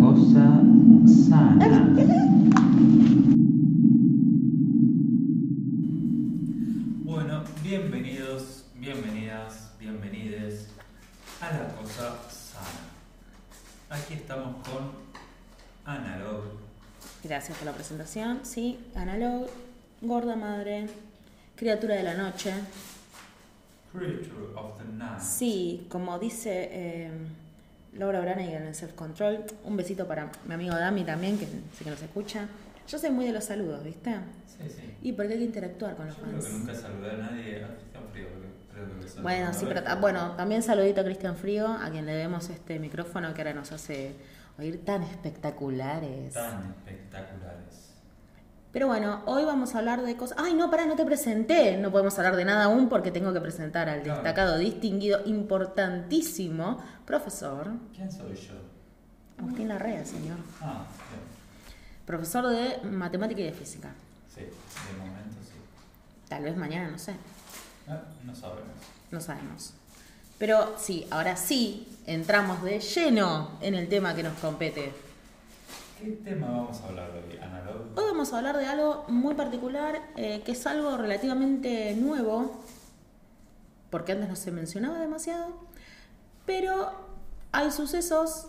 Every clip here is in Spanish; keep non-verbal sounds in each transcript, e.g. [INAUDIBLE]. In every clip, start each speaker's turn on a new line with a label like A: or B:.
A: cosa sana.
B: Bueno, bienvenidos, bienvenidas, bienvenides a la cosa sana. Aquí estamos con Analog.
C: Gracias por la presentación. Sí, Analog, gorda madre, criatura de la noche.
B: Creature of the Night.
C: Sí, como dice eh, Laura Branigan en Self Control, un besito para mi amigo Dami también, que sé que nos escucha. Yo soy muy de los saludos, ¿viste?
B: Sí, sí.
C: Y porque hay que interactuar con los
B: Yo creo
C: fans.
B: que nunca saludé a nadie. A Cristian Frío, creo, creo que
C: Bueno, sí, pero bueno, también saludito a Cristian Frío, a quien le debemos este micrófono que ahora nos hace oír tan espectaculares.
B: Tan espectaculares.
C: Pero bueno, hoy vamos a hablar de cosas. ¡Ay, no, pará, no te presenté! No podemos hablar de nada aún porque tengo que presentar al
B: Claro.
C: destacado, distinguido, importantísimo profesor
B: ¿Quién soy yo?
C: Agustín Larrea, señor.
B: Ah, bien.
C: Profesor de matemática y de física.
B: Sí, de momento sí.
C: Tal vez mañana, no sé.
B: Ah, no sabemos.
C: No sabemos. Pero sí, ahora sí, entramos de lleno en el tema que nos compete.
B: ¿Qué tema vamos a hablar hoy, Analog?
C: Hoy vamos a hablar de algo muy particular, eh, que es algo relativamente nuevo, porque antes no se mencionaba demasiado, pero hay sucesos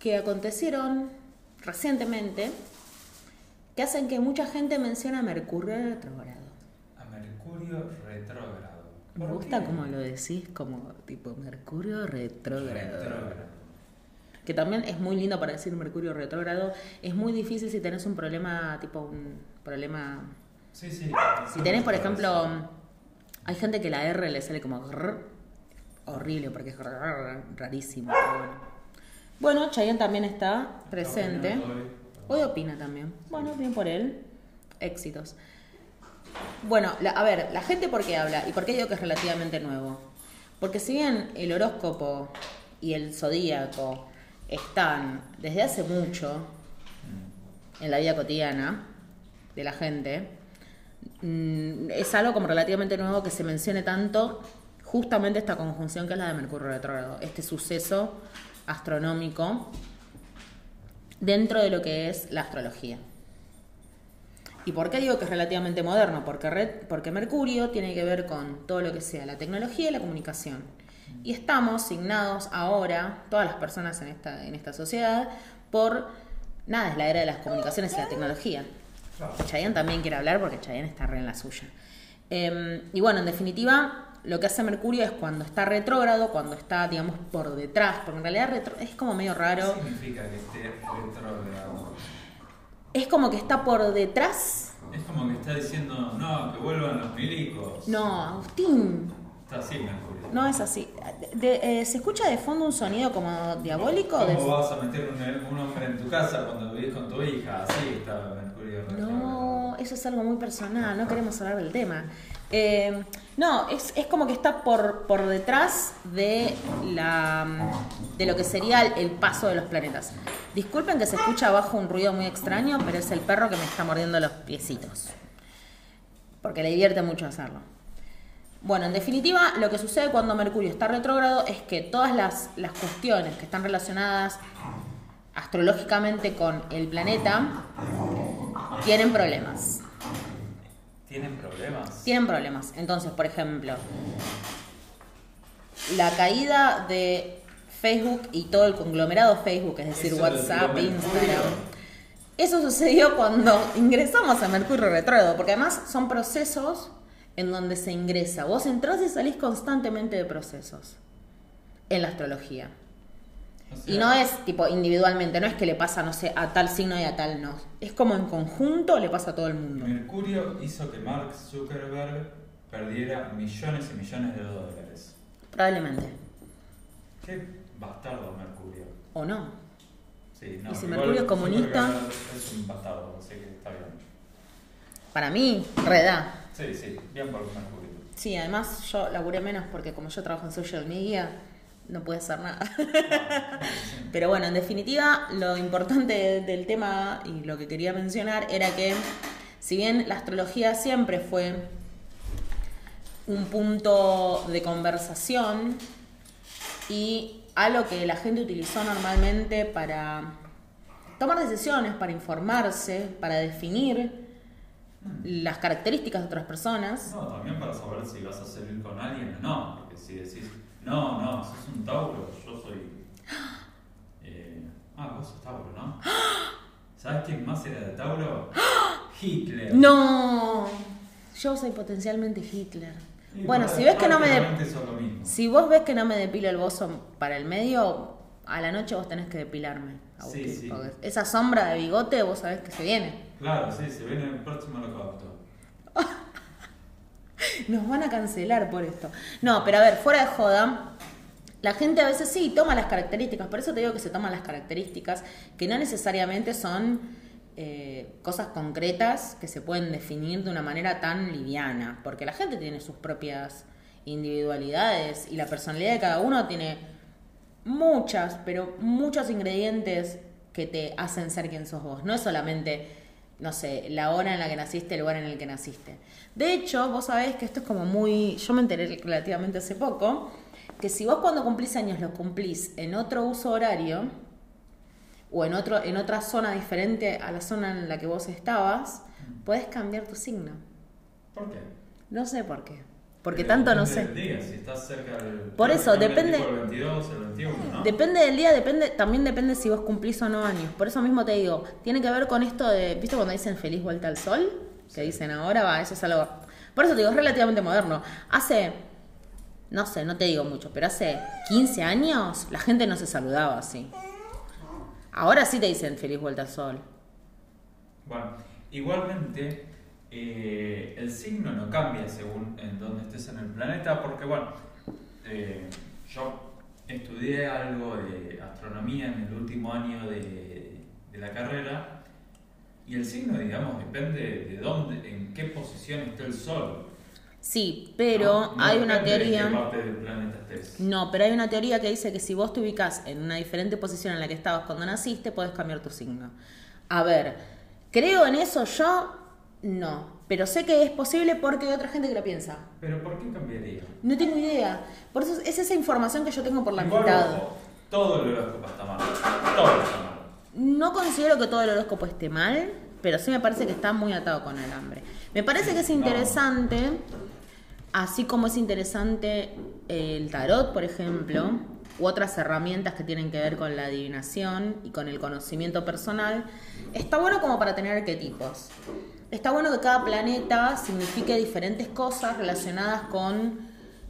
C: que acontecieron recientemente que hacen que mucha gente mencione a Mercurio retrógrado.
B: A Mercurio retrógrado.
C: Me
B: ¿Por
C: gusta como lo decís, como tipo Mercurio retrógrado.
B: Retrógrado.
C: Que también es muy lindo para decir Mercurio retrógrado. Es muy difícil si tenés un problema, tipo un problema
B: Sí, sí.
C: Si tenés, por ejemplo, hay gente que la R le sale como grrr, horrible porque es grrr, rarísimo. pero bueno. Bueno, Chayanne también está presente.
B: opinando hoy.
C: Hoy opina también. Bueno, bien por él. Éxitos. Bueno, la- a ver, la gente por qué habla y por qué digo que es relativamente nuevo. Porque si bien el horóscopo y el zodíaco están desde hace mucho en la vida cotidiana de la gente, mm, es algo como relativamente nuevo que se mencione tanto justamente esta conjunción que es la de Mercurio retrógrado, este suceso astronómico dentro de lo que es la astrología. ¿Y por qué digo que es relativamente moderno? Porque, porque Mercurio tiene que ver con todo lo que sea la tecnología y la comunicación. Y estamos signados ahora, todas las personas en esta, en esta sociedad, por, nada, es la era de las comunicaciones y la tecnología. Chayanne también quiere hablar porque Chayanne está re en la suya. Eh, y bueno, en definitiva, lo que hace Mercurio es cuando está retrógrado, cuando está, digamos, por detrás, porque en realidad retro- es como medio raro.
B: ¿Qué significa que esté retrógrado?
C: Es como que está por detrás.
B: Es como que está diciendo, no, que vuelvan los milicos.
C: No, Agustín,
B: Está así Mercurio.
C: no es así. De- eh, ¿Se escucha de fondo un sonido como diabólico?
B: ¿Cómo
C: De-
B: vas a meter un, un hombre en tu casa cuando vivís con tu hija? Así está Mercurio.
C: No, eso es algo muy personal, no queremos hablar del tema. Eh, no, es, es como que está por, por detrás de, la, de lo que sería el, el paso de los planetas. Disculpen que se escucha abajo un ruido muy extraño, pero es el perro que me está mordiendo los piecitos. Porque le divierte mucho hacerlo. Bueno, en definitiva, lo que sucede cuando Mercurio está retrógrado es que todas las, las cuestiones que están relacionadas astrológicamente con el planeta tienen problemas.
B: ¿Tienen problemas?
C: Tienen problemas. Entonces, por ejemplo, la caída de Facebook y todo el conglomerado Facebook, es decir,
B: Eso
C: WhatsApp, Instagram. Eso sucedió cuando [LAUGHS] ingresamos a Mercurio retrógrado, porque además son procesos en donde se ingresa. Vos entrás y salís constantemente de procesos en la astrología.
B: O sea,
C: Y no es tipo individualmente, no es que le pasa, no sé, a tal signo y a tal no. Es como en conjunto le pasa a todo el mundo.
B: Mercurio hizo que Mark Zuckerberg perdiera millones y millones de dólares.
C: Probablemente.
B: Qué bastardo Mercurio.
C: O no.
B: Sí, no,
C: Y si Mercurio es comunista-
B: Es un bastardo, así que está bien.
C: Para mí, reda.
B: Sí, sí, bien por Mercurio.
C: Sí, además yo laburé menos porque como yo trabajo en social media, no puede hacer nada. [LAUGHS] Pero bueno, en definitiva, lo importante del tema y lo que quería mencionar era que si bien la astrología siempre fue un punto de conversación y algo que la gente utilizó normalmente para tomar decisiones, para informarse, para definir las características de otras personas.
B: No, también para saber si vas a salir con alguien o no. Porque si decís, no, no, sos un Tauro, yo soy. [GASPS] eh, ah, vos sos Tauro, ¿no? [GASPS] ¿Sabes quién más era de Tauro? [GASPS] Hitler.
C: No, yo soy potencialmente Hitler.
B: Y
C: Bueno, si ves que no me de- si vos ves que no me depilo el bozo para el medio, a la noche vos tenés que depilarme. Agustín,
B: Sí, sí.
C: esa sombra de bigote vos sabés que se viene.
B: Claro, sí, se viene el próximo holocausto. [LAUGHS]
C: Nos van a cancelar por esto. No, pero a ver, fuera de joda, la gente a veces sí toma las características, por eso te digo que se toman las características, que no necesariamente son eh, cosas concretas que se pueden definir de una manera tan liviana, porque la gente tiene sus propias individualidades y la personalidad de cada uno tiene muchas, pero muchos ingredientes que te hacen ser quien sos vos. No es solamente, no sé, la hora en la que naciste, el lugar en el que naciste. De hecho, vos sabés que esto es como muy... Yo me enteré relativamente hace poco, que si vos cuando cumplís años los cumplís en otro uso horario, o en, otro, en otra zona diferente a la zona en la que vos estabas, podés cambiar tu signo.
B: ¿Por qué?
C: No sé por qué. Porque
B: Pero
C: tanto no sé.
B: del día, si estás cerca del.
C: Por eso, depende-
B: tipo El 22, el 21, ¿no?
C: Depende del día, depende, también depende si vos cumplís o no años. Por eso mismo te digo, tiene que ver con esto de, ¿viste cuando dicen feliz vuelta al sol? Que dicen ahora, va, eso es algo. Por eso te digo, es relativamente moderno. Hace, no sé, no te digo mucho, pero hace 15 años la gente no se saludaba así. Ahora sí te dicen feliz vuelta al sol.
B: Bueno, igualmente, eh, el signo no cambia según en dónde estés en el planeta, porque bueno, eh, yo estudié algo de astronomía en el último año de, de la carrera y el signo, digamos, depende de dónde, en qué posición esté el Sol.
C: Sí, pero
B: No, no
C: hay una
B: depende de qué
C: teoría.
B: parte del planeta estés.
C: No, pero hay una teoría que dice que si vos te ubicás en una diferente posición en la que estabas cuando naciste, podés cambiar tu signo. A ver, ¿creo en eso yo? No. Pero sé que es posible porque hay otra gente que lo piensa.
B: Pero ¿por qué cambiaría?
C: No tengo idea. Por eso es esa información que yo tengo por la
B: Igual,
C: mitad.
B: ojo, todo el horóscopo está mal. Todo está mal.
C: No considero que todo el horóscopo esté mal, pero sí me parece que está muy atado con el hambre. Me parece que es interesante, así como es interesante el tarot, por ejemplo, u otras herramientas que tienen que ver con la adivinación y con el conocimiento personal, está bueno como para tener arquetipos. Está bueno que cada planeta signifique diferentes cosas relacionadas con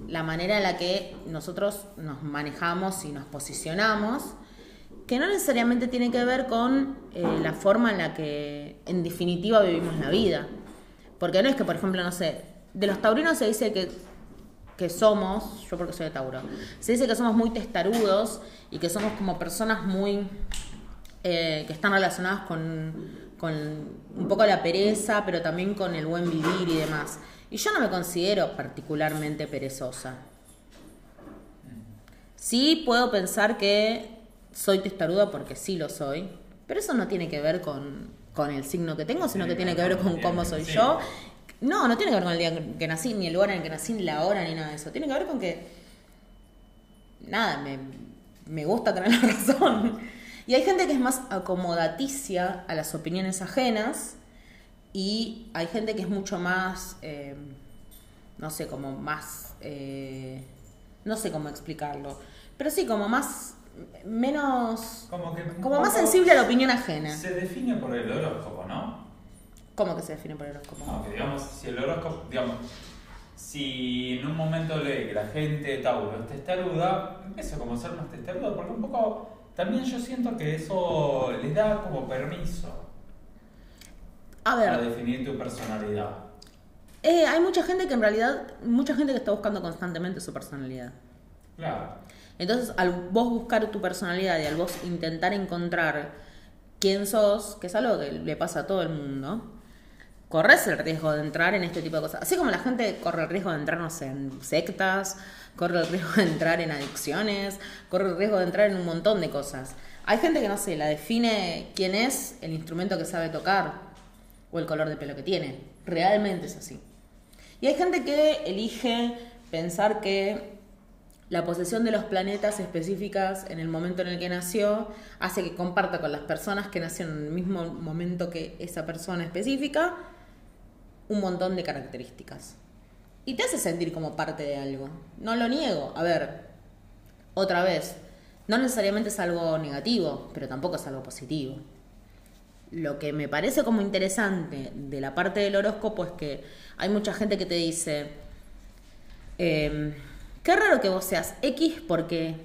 C: la manera en la que nosotros nos manejamos y nos posicionamos que no necesariamente tiene que ver con eh, la forma en la que en definitiva vivimos la vida. Porque no es que, por ejemplo, no sé, de los taurinos se dice que, que somos, yo porque soy de Tauro, se dice que somos muy testarudos y que somos como personas muy... eh, que están relacionadas con, con un poco la pereza, pero también con el buen vivir y demás. Y yo no me considero particularmente perezosa. Sí puedo pensar que soy testaruda porque sí lo soy, pero eso no tiene que ver con, con el signo que tengo, sino que tiene que ver con cómo soy
B: Sí.
C: yo. No, no tiene que ver con el día en que nací, ni el lugar en el que nací, ni la hora, ni nada de eso. Tiene que ver con que, nada, me, me gusta tener la [LAUGHS] razón. Y hay gente que es más acomodaticia a las opiniones ajenas y hay gente que es mucho más, eh, no sé, como más, eh, no sé cómo explicarlo, pero sí, como más, menos,
B: Como, que,
C: como más sensible a la opinión ajena.
B: Se define por el horóscopo, ¿no?
C: ¿Cómo que se define por el horóscopo?
B: No, que digamos, si el horóscopo, digamos, si en un momento lee que la gente de Tauro es testaruda, empieza como a ser más testaruda, porque un poco también yo siento que eso les da como permiso
C: A ver,
B: definir tu personalidad.
C: eh, hay mucha gente que en realidad, mucha gente que está buscando constantemente su personalidad.
B: Claro.
C: Entonces, al vos buscar tu personalidad y al vos intentar encontrar quién sos, que es algo que le pasa a todo el mundo, corres el riesgo de entrar en este tipo de cosas. Así como la gente corre el riesgo de entrar, no sé, en sectas, corre el riesgo de entrar en adicciones, corre el riesgo de entrar en un montón de cosas. Hay gente que, no sé, la define quién es el instrumento que sabe tocar o el color de pelo que tiene. Realmente es así. Y hay gente que elige pensar que la posesión de los planetas específicas en el momento en el que nació hace que comparta con las personas que nacieron en el mismo momento que esa persona específica un montón de características. Y te hace sentir como parte de algo. No lo niego. A ver, otra vez, no necesariamente es algo negativo, pero tampoco es algo positivo. Lo que me parece como interesante de la parte del horóscopo es que hay mucha gente que te dice, eh, qué raro que vos seas X porque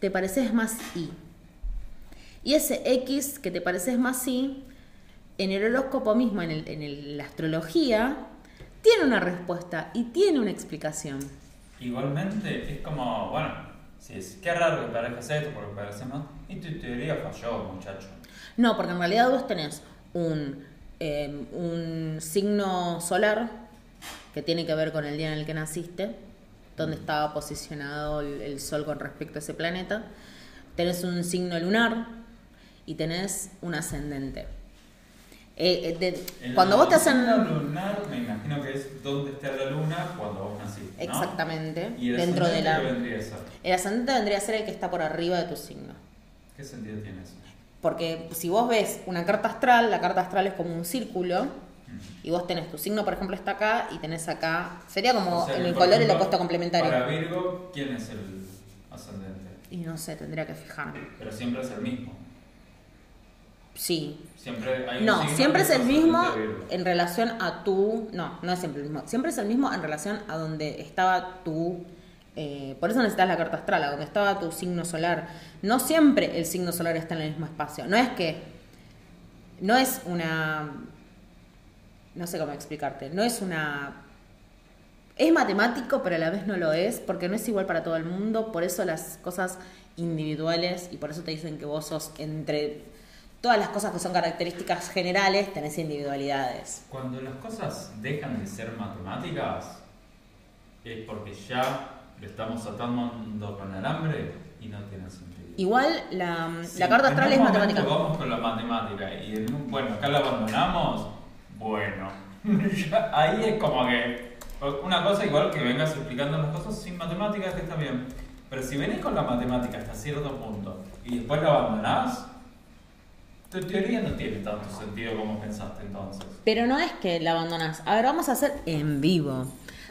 C: te pareces más Y. Y ese X que te pareces más Y, en el horóscopo mismo, en, el- en el- la astrología, tiene una respuesta y tiene una explicación.
B: Igualmente es como, bueno, si es, qué raro que parezcas esto porque pareces más. Y tu teoría falló, muchacho.
C: No, porque en realidad vos tenés un, eh, un signo solar que tiene que ver con el día en el que naciste, donde estaba posicionado el, el Sol con respecto a ese planeta. Tenés un signo lunar y tenés un ascendente. Eh, eh, de- cuando vos te hacen...
B: lunar, me imagino que es dónde está la luna cuando vos naciste. ¿no?
C: Exactamente.
B: Y el
C: dentro de la...
B: ¿qué vendría a ser?
C: El ascendente vendría a ser el que está por arriba de tu signo.
B: ¿Qué sentido tiene eso?
C: Porque si vos ves una carta astral, la carta astral es como un círculo
B: Mm.
C: y vos tenés tu signo, por ejemplo, está acá y tenés acá. Sería como
B: O sea,
C: en el color y el opuesto complementario.
B: Para Virgo, ¿quién es el ascendente?
C: Y no sé, tendría que fijarme.
B: Pero siempre es el mismo.
C: Sí.
B: Siempre hay un
C: No, siempre es el mismo en relación a tu. No, no es siempre el mismo. Siempre es el mismo en relación a donde estaba tu. eh, por eso necesitas la carta astral, a donde estaba tu signo solar. No siempre el signo solar está en el mismo espacio. No es que. No es una. No sé cómo explicarte. No es una. Es matemático, pero a la vez no lo es, porque no es igual para todo el mundo. Por eso las cosas individuales, y por eso te dicen que vos sos entre todas las cosas que son características generales, tenés individualidades.
B: Cuando las cosas dejan de ser matemáticas, es porque ya le estamos atando con alambre y no tiene sentido.
C: Igual la,
B: Si
C: la carta astral es matemática.
B: Vamos con la matemática y en bueno, acá la abandonamos. Bueno, [LAUGHS] ya ahí es como que una cosa igual que vengas explicando las cosas sin matemáticas que está bien. Pero si venís con la matemática hasta cierto punto y después la abandonás, tu teoría no tiene tanto sentido como pensaste entonces.
C: Pero no es que la abandonás. A ver, vamos a hacer en vivo.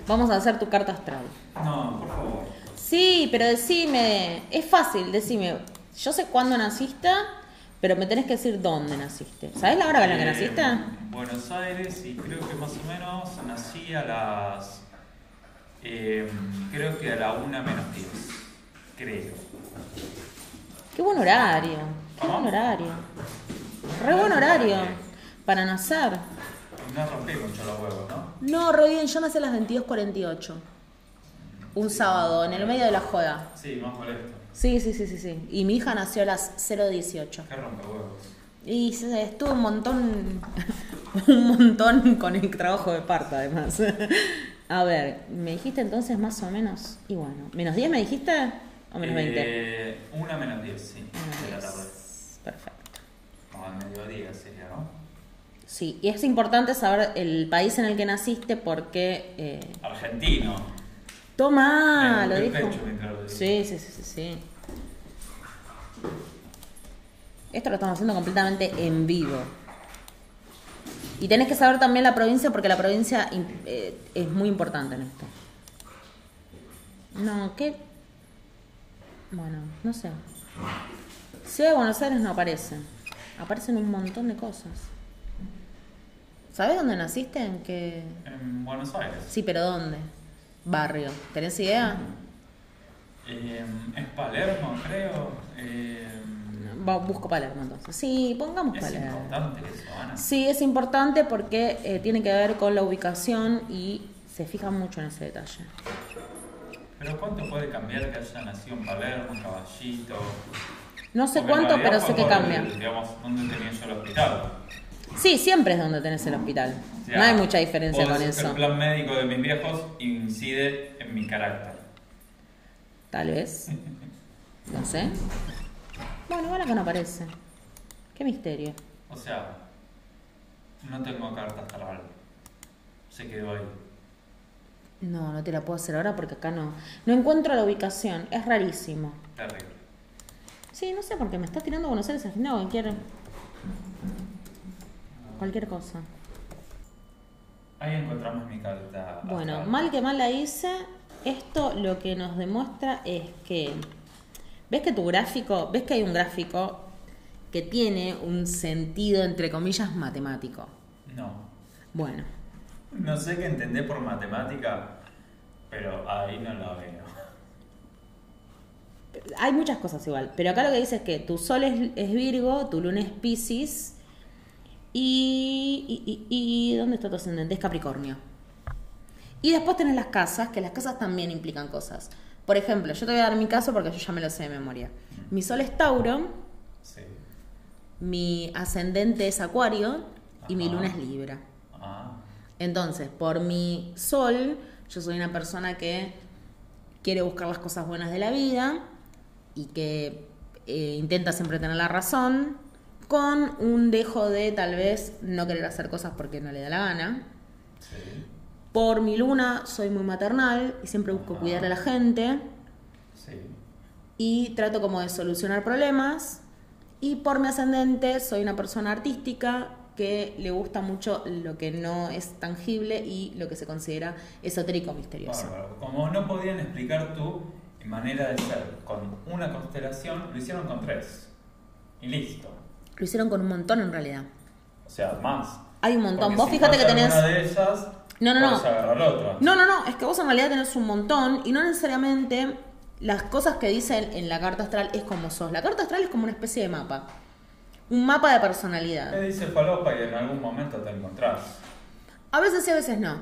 C: Vamos a hacer tu carta astral.
B: No, por favor.
C: Sí, pero decime, es fácil, decime, yo sé cuándo naciste, pero me tenés que decir dónde naciste. ¿Sabes la hora en la que
B: Eh,
C: naciste?
B: Buenos Aires y creo que más o menos nací a las... eh, creo que a la una menos 10. Creo.
C: Qué buen horario, qué buen horario. Re buen horario para nacer.
B: No rompí mucho los huevos, ¿no?
C: No, re bien, yo nací a las 22.48. Un sábado, en el medio de la joda.
B: Sí, más molesto.
C: Sí, sí, sí, sí, sí. Y mi hija nació a las 0.18.
B: ¿Qué rompe huevos?
C: Y se- estuve un montón, [LAUGHS] un montón con el trabajo de parto, además. [LAUGHS] A ver, me dijiste entonces más o menos, y bueno, ¿menos 10 me dijiste? ¿O menos 20?
B: Eh, una menos 10, sí. De la
C: 10.
B: tarde.
C: Perfecto.
B: Como al mediodía sería, ¿no?
C: Sí, y es importante saber el país en el que naciste porque... eh,
B: Argentino.
C: Toma, lo dijo.
B: pecho lo.
C: Sí, sí, sí, sí, sí. Esto lo estamos haciendo completamente en vivo. Y tenés que saber también la provincia porque la provincia eh, es muy importante en esto. No, ¿qué? Bueno, no sé. Ciudad de Buenos Aires no aparece. Aparecen un montón de cosas. ¿Sabes dónde naciste? ¿En qué?
B: En Buenos Aires.
C: Sí, pero ¿dónde? Barrio. ¿Tenés idea?
B: Eh, es Palermo, creo. Eh,
C: Va- busco Palermo entonces. Sí, pongamos
B: es
C: Palermo.
B: importante eso, Ana.
C: Sí, es importante porque eh, tiene que ver con la ubicación y se fija mucho en ese detalle.
B: Pero ¿cuánto puede cambiar que haya nacido en Palermo, en Caballito?
C: No sé cuánto, pero sé que cambia.
B: el, digamos, donde tenía yo el hospital.
C: Sí, siempre es donde tenés el hospital. No hay mucha diferencia con eso.
B: El plan médico de mis viejos incide en mi carácter.
C: Tal vez. No sé. Bueno, ahora que no aparece. Qué misterio.
B: O sea, no tengo carta astral. Se quedó ahí.
C: No, no te la puedo hacer ahora porque acá no. No encuentro la ubicación. Es rarísimo.
B: Terrible.
C: Sí, no sé por qué me está tirando Buenos Aires Argentina o cualquier. Cualquier cosa.
B: Ahí encontramos mi carta.
C: Bueno, mal que mal la hice, esto lo que nos demuestra es que, ¿ves que tu gráfico, ves que hay un gráfico que tiene un sentido, entre comillas, matemático?
B: No.
C: Bueno,
B: No sé qué entendés por matemática, pero ahí no la veo.
C: Hay muchas cosas igual, pero acá lo que dice es que tu sol es, es Virgo, tu luna es Pisces y, y, y- y ¿dónde está tu ascendente? Es Capricornio. Y después tenés las casas, que las casas también implican cosas. Por ejemplo, yo te voy a dar mi caso porque yo ya me lo sé de memoria. Mi sol es Tauro,
B: Sí.
C: mi ascendente es Acuario y mi luna es Libra.
B: Ah,
C: Entonces, por mi sol, yo soy una persona que quiere buscar las cosas buenas de la vida y que eh, intenta siempre tener la razón, con un dejo de tal vez no querer hacer cosas porque no le da la gana.
B: sí.
C: Por mi luna soy muy maternal y siempre busco
B: Ajá.
C: cuidar a la gente
B: Sí.
C: y trato como de solucionar problemas. Y por mi ascendente soy una persona artística que le gusta mucho lo que no es tangible y lo que se considera esotérico misterioso.
B: Bárbaro. Como no podían explicar tu manera de ser con una constelación, lo hicieron con tres. Y listo.
C: Lo hicieron con un montón en realidad.
B: O sea, más.
C: Hay un montón.
B: Porque
C: Vos
B: si
C: fíjate que tenés...
B: Una de esas,
C: No, no, no.
B: agarrar otra.
C: No, no, no, es que vos en realidad tenés un montón y no necesariamente las cosas que dicen en la carta astral es como sos. La carta astral es como una especie de mapa. Un mapa de personalidad.
B: Te dice falopa y en algún momento te encontrás.
C: A veces sí, a veces no.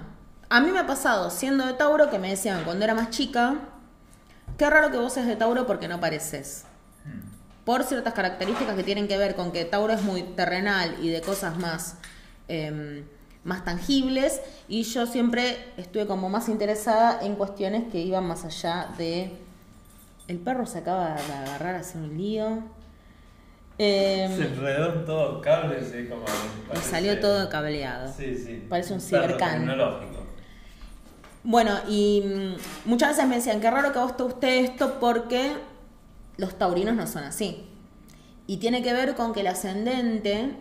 C: A mí me ha pasado, siendo de Tauro, que me decían cuando era más chica, qué raro que vos seas de Tauro porque no pareces.
B: Hmm.
C: Por ciertas características que tienen que ver con que Tauro es muy terrenal y de cosas más, eh, más tangibles, y yo siempre estuve como más interesada en cuestiones que iban más allá de... El perro se acaba de agarrar, hacer un lío. Eh,
B: Se enredó en todo cables y como. parece-
C: salió todo cableado.
B: Sí, sí.
C: Parece un cibercan.
B: tecnológico.
C: Bueno, y mm, muchas veces me decían, qué raro que a vos te guste esto porque los taurinos no son así. Y tiene que ver con que el ascendente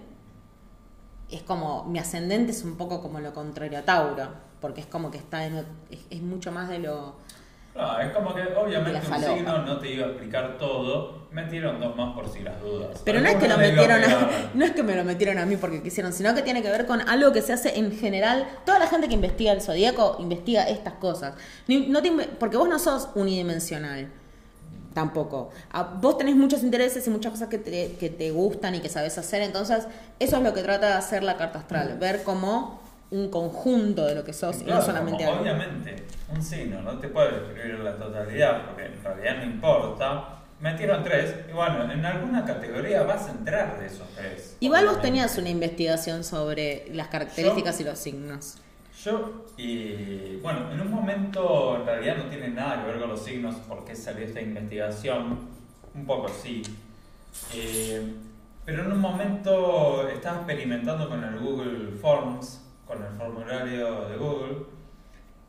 C: es como, mi ascendente es un poco como lo contrario a Tauro, porque es como que está en, es mucho más de lo...
B: No, es como que obviamente un signo no te iba a explicar todo. Metieron dos más por si las dudas.
C: Pero no es que lo metieron a, [LAUGHS] no es que me lo metieron a mí porque quisieron, sino que tiene que ver con algo que se hace en general. Toda la gente que investiga el zodíaco investiga estas cosas. No te porque vos no sos unidimensional. Tampoco. Vos tenés muchos intereses y muchas cosas que te, que te gustan y que sabes hacer. Entonces, eso es lo que trata de hacer la carta astral. Ver como un conjunto de lo que sos y
B: Claro,
C: no solamente
B: como
C: algo.
B: obviamente, un signo no te puede describir la totalidad, porque en realidad no importa. Metieron tres, y bueno, en alguna categoría vas a entrar de esos tres.
C: Igual vos tenías una investigación sobre las características
B: Yo-
C: y los signos.
B: Yo, y bueno, en un momento en realidad no tiene nada que ver con los signos porque salió esta investigación, un poco sí. Eh, pero en un momento estaba experimentando con el Google Forms, con el formulario de Google,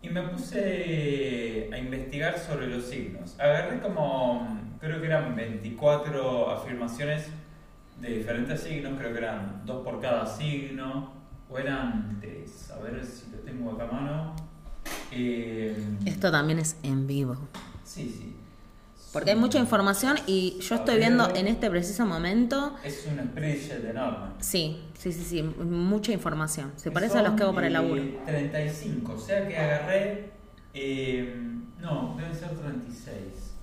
B: y me puse a investigar sobre los signos. Agarré como, creo que eran 24 afirmaciones de diferentes signos, creo que eran dos por cada signo, o eran tres, a ver si lo tengo acá a mano. Eh,
C: Esto también es en vivo.
B: sí, sí.
C: Porque hay mucha información y yo estoy viendo en este preciso momento.
B: Es un spreadsheet enorme.
C: Sí, sí, sí, sí, mucha información. Se parece a los que hago para el
B: eh,
C: laburo.
B: 35, o sea que agarré. eh, no, deben ser 36.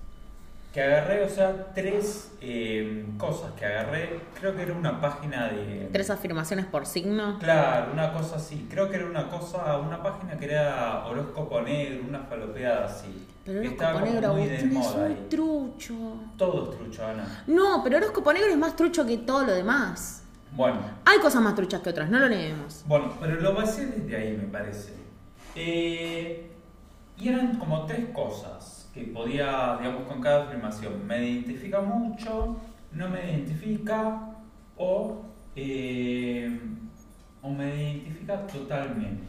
B: Que agarré, o sea, tres eh, cosas que agarré. Creo que era una página de.
C: Tres afirmaciones por signo.
B: Claro, una cosa así. Creo que era una cosa, una página que era horóscopo negro, una falopeada así.
C: Pero horóscopo negro,
B: muy
C: vos
B: de
C: tenés
B: moda ahí.
C: un trucho.
B: Todo es trucho, Ana.
C: No, pero horóscopo negro es más trucho que todo lo demás.
B: Bueno,
C: Hay cosas más truchas que otras, no lo neguemos.
B: bueno, pero lo basé desde ahí, me parece. Eh, y eran como tres cosas que podía, digamos, con cada afirmación. Me identifica mucho, no me identifica o, eh, o me identifica totalmente,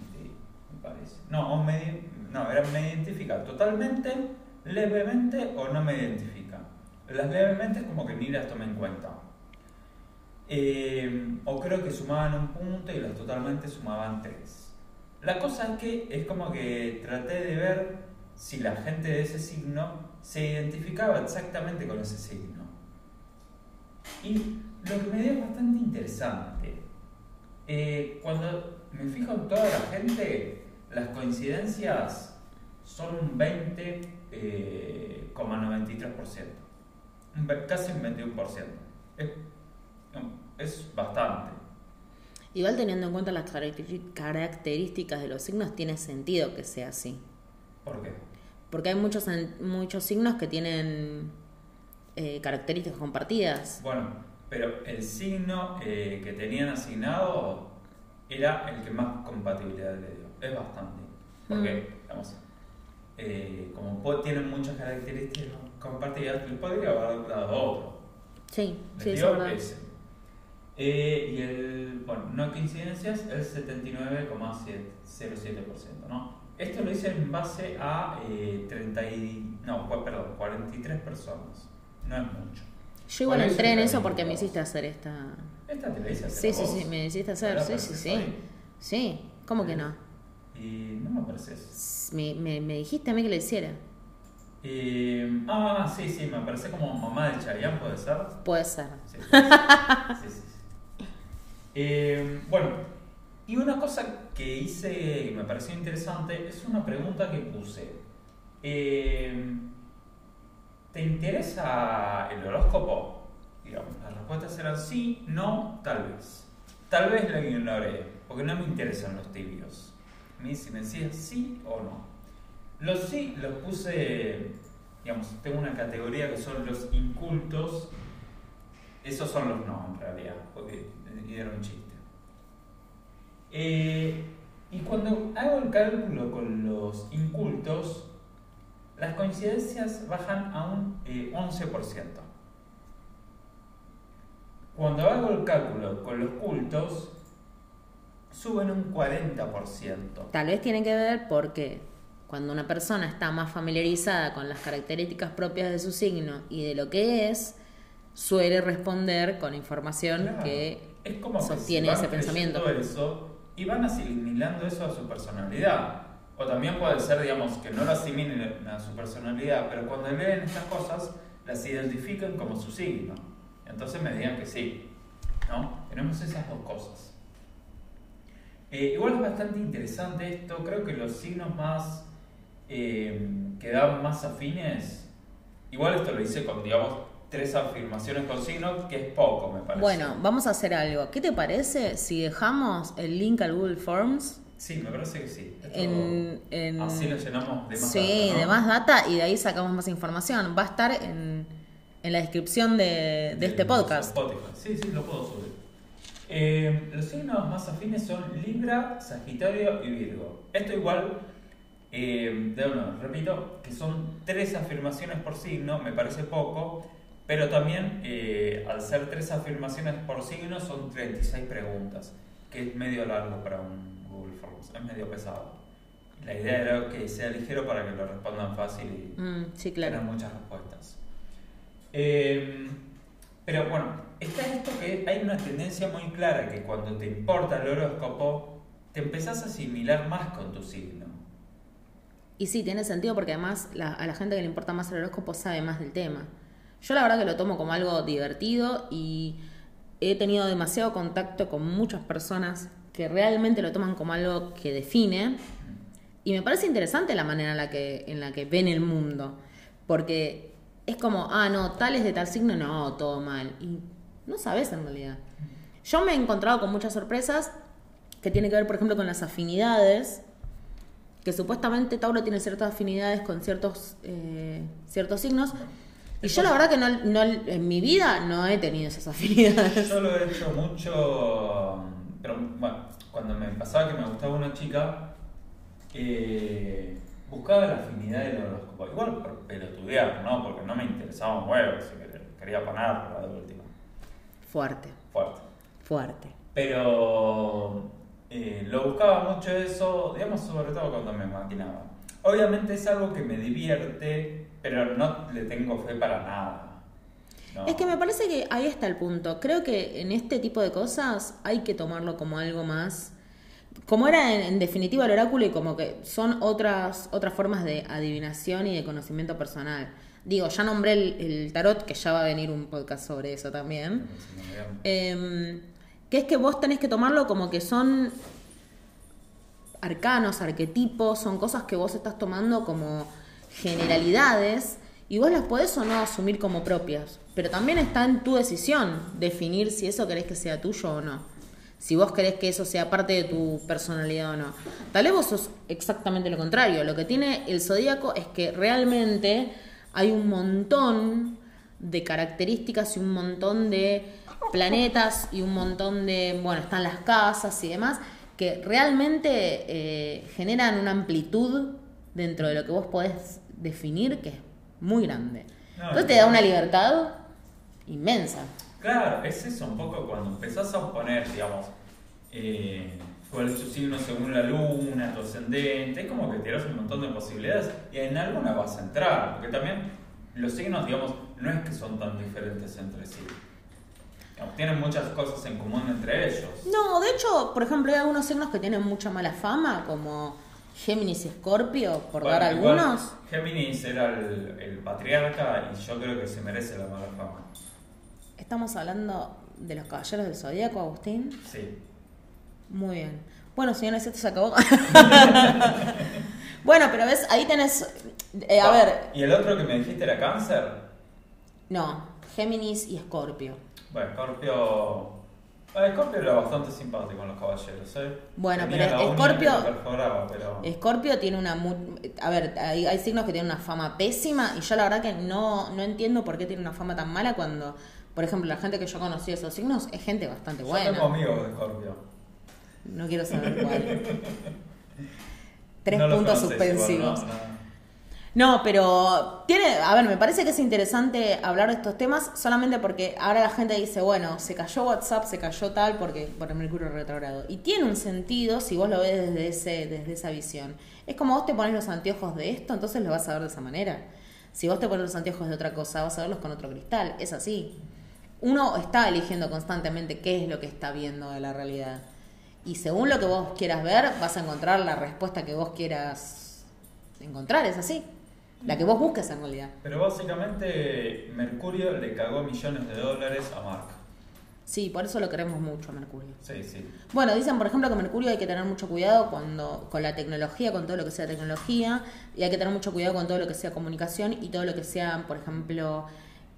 B: me parece. No, o me, no, era me identifica totalmente, levemente o no me identifica. Las levemente es como que ni las tomé en cuenta. Eh, o creo que sumaban un punto y las totalmente sumaban tres. La cosa es que es como que traté de ver si la gente de ese signo se identificaba exactamente con ese signo. Y lo que me dio bastante interesante, eh, cuando me fijo en toda la gente, las coincidencias son un 20,93%, eh, casi un 21%. Es, es bastante.
C: Igual teniendo en cuenta las características de los signos, tiene sentido que sea así.
B: ¿Por qué?
C: Porque hay muchos, muchos signos que tienen eh, características compartidas.
B: Bueno, pero el signo eh, que tenían asignado era el que más compatibilidad le dio. Es bastante. Porque, digamos, eh, como tienen muchas características compartidas, le podría haber dado otro.
C: Sí, sí,
B: es verdad. y el, bueno, no coincidencias, el 79,07%, ¿no? Esto lo hice en base a 30 no, perdón, 43 personas no es mucho.
C: Yo igual entré en eso porque me hiciste hacer esta.
B: ¿Esta te la hice
C: hacer? Sí, sí, sí, me hiciste hacer, sí, sí, sí. Sí, ¿cómo que no?
B: Y no me pareces.
C: Me, me, me dijiste a mí que lo hiciera.
B: ah, sí, sí, me parece como mamá de Chayanne, ¿puede ser?
C: Puede ser.
B: Sí, [LAUGHS] sí, sí. [LAUGHS] Eh, bueno, y una cosa que hice me pareció interesante es una pregunta que puse. Eh, ¿Te interesa el horóscopo? Digamos, las respuestas eran sí, no, tal vez. Tal vez lo ignoré, porque no me interesan los tibios. A mí si me decías sí o no. Los sí los puse, digamos, tengo una categoría que son los incultos. Esos son los no, en realidad, porque era un chiste. Eh, y cuando hago el cálculo con los incultos, las coincidencias bajan a un 11%. Eh, Cuando hago el cálculo con los cultos, suben un 40%.
C: Tal vez tiene que ver porque cuando una persona está más familiarizada con las características propias de su signo y de lo que es, suele responder con información que sostiene ese pensamiento.
B: Eso, y van asimilando eso a su personalidad. O también puede ser, digamos, que no lo asimilen a su personalidad, pero cuando leen estas cosas, las identifican como su signo. Entonces me digan que sí. ¿no? Tenemos esas dos cosas. Eh, igual es bastante interesante esto. Creo que los signos más eh, que dan más afines, igual esto lo hice con, digamos, tres afirmaciones con signos, que es poco, me parece.
C: Bueno, vamos a hacer algo. ¿Qué te parece si dejamos el link al Google Forms
B: Sí, me parece que sí.
C: En,
B: así lo llenamos de más
C: data. Sí, de más data y de ahí sacamos más información. Va a estar en, en la descripción de, de, este podcast.
B: Sí, sí, lo puedo subir. Eh, los signos más afines son Libra, Sagitario y Virgo. Esto igual, eh, de repito, que son tres afirmaciones por signo, me parece poco, pero también eh, al ser tres afirmaciones por signo son 36 preguntas, que es medio largo para un es medio pesado. La idea era que sea ligero para que lo respondan fácil y
C: mm, sí, claro.
B: tengan muchas respuestas. Em, pero bueno, está esto que hay una tendencia muy clara que cuando te importa el horóscopo, te empezás a asimilar más con tu signo.
C: Y sí, tiene sentido porque además a la gente que le importa más el horóscopo sabe más del tema. Yo la verdad que lo tomo como algo divertido y he tenido demasiado contacto con muchas personas que realmente lo toman como algo que define. Y me parece interesante la manera en la que, en la que ven el mundo. Porque es como, ah, no, tal es de tal signo, no, todo mal. Y no sabes en realidad. Yo me he encontrado con muchas sorpresas que tienen que ver, por ejemplo, con las afinidades. Que supuestamente Tauro tiene ciertas afinidades con ciertos, eh, ciertos signos. Y yo la verdad que no, en mi vida no he tenido esas afinidades.
B: Yo lo he hecho mucho pero bueno, cuando me pasaba que me gustaba una chica, eh, buscaba la afinidad del horóscopo. Igual por pelotudear, ¿no? Porque no me interesaba un huevo, quería panar, pero de última.
C: Fuerte.
B: Fuerte.
C: Fuerte.
B: Pero eh, lo buscaba mucho eso, digamos, sobre todo cuando me maquinaba. Obviamente es algo que me divierte, pero no le tengo fe para nada. No.
C: Es que me parece que ahí está el punto. Creo que en este tipo de cosas hay que tomarlo como algo más. Como era en, en definitiva el oráculo y como que son otras, otras formas de adivinación y de conocimiento personal. Digo, ya nombré el, el tarot, que ya va a venir un podcast sobre eso también. Eh, que es que vos tenés que tomarlo como que son arcanos, arquetipos, son cosas que vos estás tomando como generalidades y vos las podés o no asumir como propias. Pero también está en tu decisión definir si eso querés que sea tuyo o no. Si vos querés que eso sea parte de tu personalidad o no. Tal vez vos sos exactamente lo contrario. Lo que tiene el zodíaco es que realmente hay un montón de características y un montón de planetas y un montón de, bueno, están las casas y demás, que realmente eh, generan una amplitud dentro de lo que vos podés definir que es muy grande.
B: No,
C: Entonces te da una libertad inmensa.
B: Claro, es eso un poco cuando empezás a poner, digamos, eh, cuál es tu signo según la luna, tu ascendente, es como que tiras un montón de posibilidades y en alguna vas a entrar, porque también los signos, digamos, no es que son tan diferentes entre sí. Digamos, tienen muchas cosas en común entre ellos.
C: No, de hecho, por ejemplo, hay algunos signos que tienen mucha mala fama, como Géminis y Escorpio, por
B: Bueno,
C: dar
B: igual,
C: algunos.
B: Géminis era el, el patriarca y yo creo que se merece la mala fama.
C: Estamos hablando de los caballeros del zodíaco, Agustín.
B: Sí.
C: Muy bien. Bueno, señores, esto se acabó. [LAUGHS] bueno, pero ves, ahí tenés. eh, a
B: Pa,
C: ver,
B: ¿Y el otro que me dijiste era cáncer?
C: no, Géminis y Escorpio.
B: Bueno, Scorpio. Bueno, Scorpio era bastante simpático con los caballeros, ¿eh?
C: Bueno,
B: Tenía
C: pero Scorpio-
B: pero.
C: Escorpio tiene una. mu- A ver, hay, hay signos que tienen una fama pésima y yo la verdad que no, no entiendo por qué tiene una fama tan mala cuando, por ejemplo, la gente que yo conocí de esos signos es gente bastante
B: Yo
C: buena.
B: tengo amigos de Scorpio.
C: No quiero saber cuál. [LAUGHS] Tres
B: No
C: puntos
B: igual,
C: suspensivos.
B: no, no.
C: No, pero tiene, a ver, me parece que es interesante hablar de estos temas solamente porque ahora la gente dice, bueno, se cayó WhatsApp, se cayó tal porque por el Mercurio retrogrado. Y tiene un sentido si vos lo ves desde ese desde esa visión. Es como vos te pones los anteojos de esto, entonces lo vas a ver de esa manera. Si vos te pones los anteojos de otra cosa, vas a verlos con otro cristal, es así. Uno está eligiendo constantemente qué es lo que está viendo de la realidad. Y según lo que vos quieras ver, vas a encontrar la respuesta que vos quieras encontrar, es así. La que vos busques en realidad.
B: Pero básicamente Mercurio le cagó millones de dólares a Mark.
C: Sí, por eso lo queremos mucho a Mercurio.
B: Sí, sí.
C: Bueno, dicen por ejemplo que Mercurio hay que tener mucho cuidado cuando con la tecnología, con todo lo que sea tecnología, y hay que tener mucho cuidado con todo lo que sea comunicación y todo lo que sea, por ejemplo,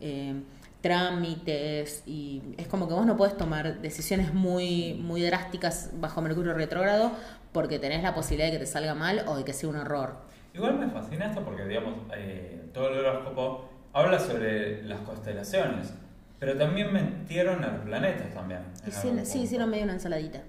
C: eh, trámites y es como que vos no podés tomar decisiones muy muy drásticas bajo Mercurio retrógrado porque tenés la posibilidad de que te salga mal o de que sea un error.
B: Igual me fascina esto porque, digamos, eh, todo el horóscopo habla sobre las constelaciones, pero también metieron a los planetas también.
C: Hicieron- sí, hicieron medio una ensaladita.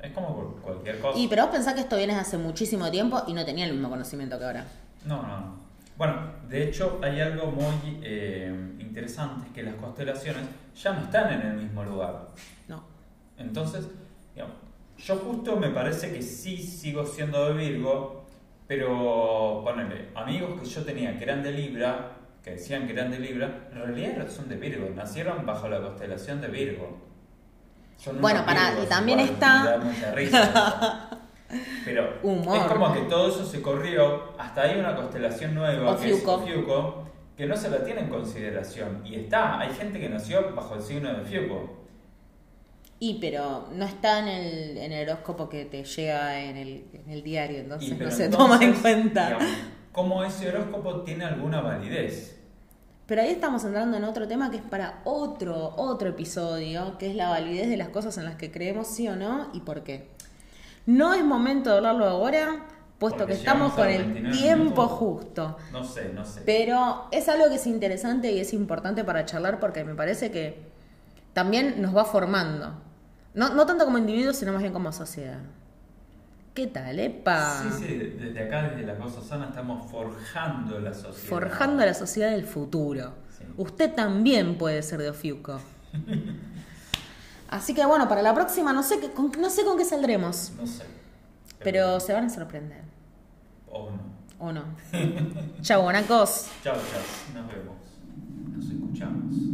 B: Es como por cualquier cosa.
C: Y pero vos pensás que esto viene hace muchísimo tiempo y no tenía el mismo conocimiento que ahora.
B: No, no, no. Bueno, de hecho hay algo muy eh, interesante, es que las constelaciones ya no están en el mismo lugar.
C: No.
B: Entonces, digamos, yo justo me parece que sí sigo siendo de Virgo, pero ponele, amigos que yo tenía que eran de Libra, que decían que eran de Libra, en realidad son de Virgo, nacieron bajo la constelación de Virgo. Son
C: Bueno,
B: Virgos
C: y también
B: igual,
C: está-
B: mucha risa. [LAUGHS] Pero
C: Humor.
B: es como que todo eso se corrió, hasta hay una constelación nueva que es
C: Ofiuco.
B: Ofiuco, que no se la tiene en consideración. Y está, hay gente que nació bajo el signo de Ofiuco.
C: Y pero no está en el, en el horóscopo que te llega en el, en el diario, entonces
B: Y,
C: no se
B: entonces,
C: toma en cuenta.
B: digamos, ¿Cómo ese horóscopo tiene alguna validez?
C: Pero ahí estamos entrando en otro tema que es para otro, otro episodio, que es la validez de las cosas en las que creemos sí o no y por qué. No es momento de hablarlo ahora, puesto
B: Porque
C: que estamos con el
B: 29
C: tiempo justo.
B: No sé, no sé.
C: Pero es algo que es interesante y es importante para charlar porque me parece que también nos va formando. No, no tanto como individuos, sino más bien como sociedad. ¿Qué tal, epa?
B: Sí, sí, desde acá, desde la cosa sana, estamos forjando la sociedad.
C: Forjando la sociedad del futuro.
B: Sí.
C: Usted también puede ser de Ofiuco. Así que bueno, para la próxima no sé, con, no sé con qué saldremos,
B: No sé.
C: pero se van a sorprender.
B: O no.
C: ¿O no? Chau, bonacos.
B: Chao, chao. Nos vemos.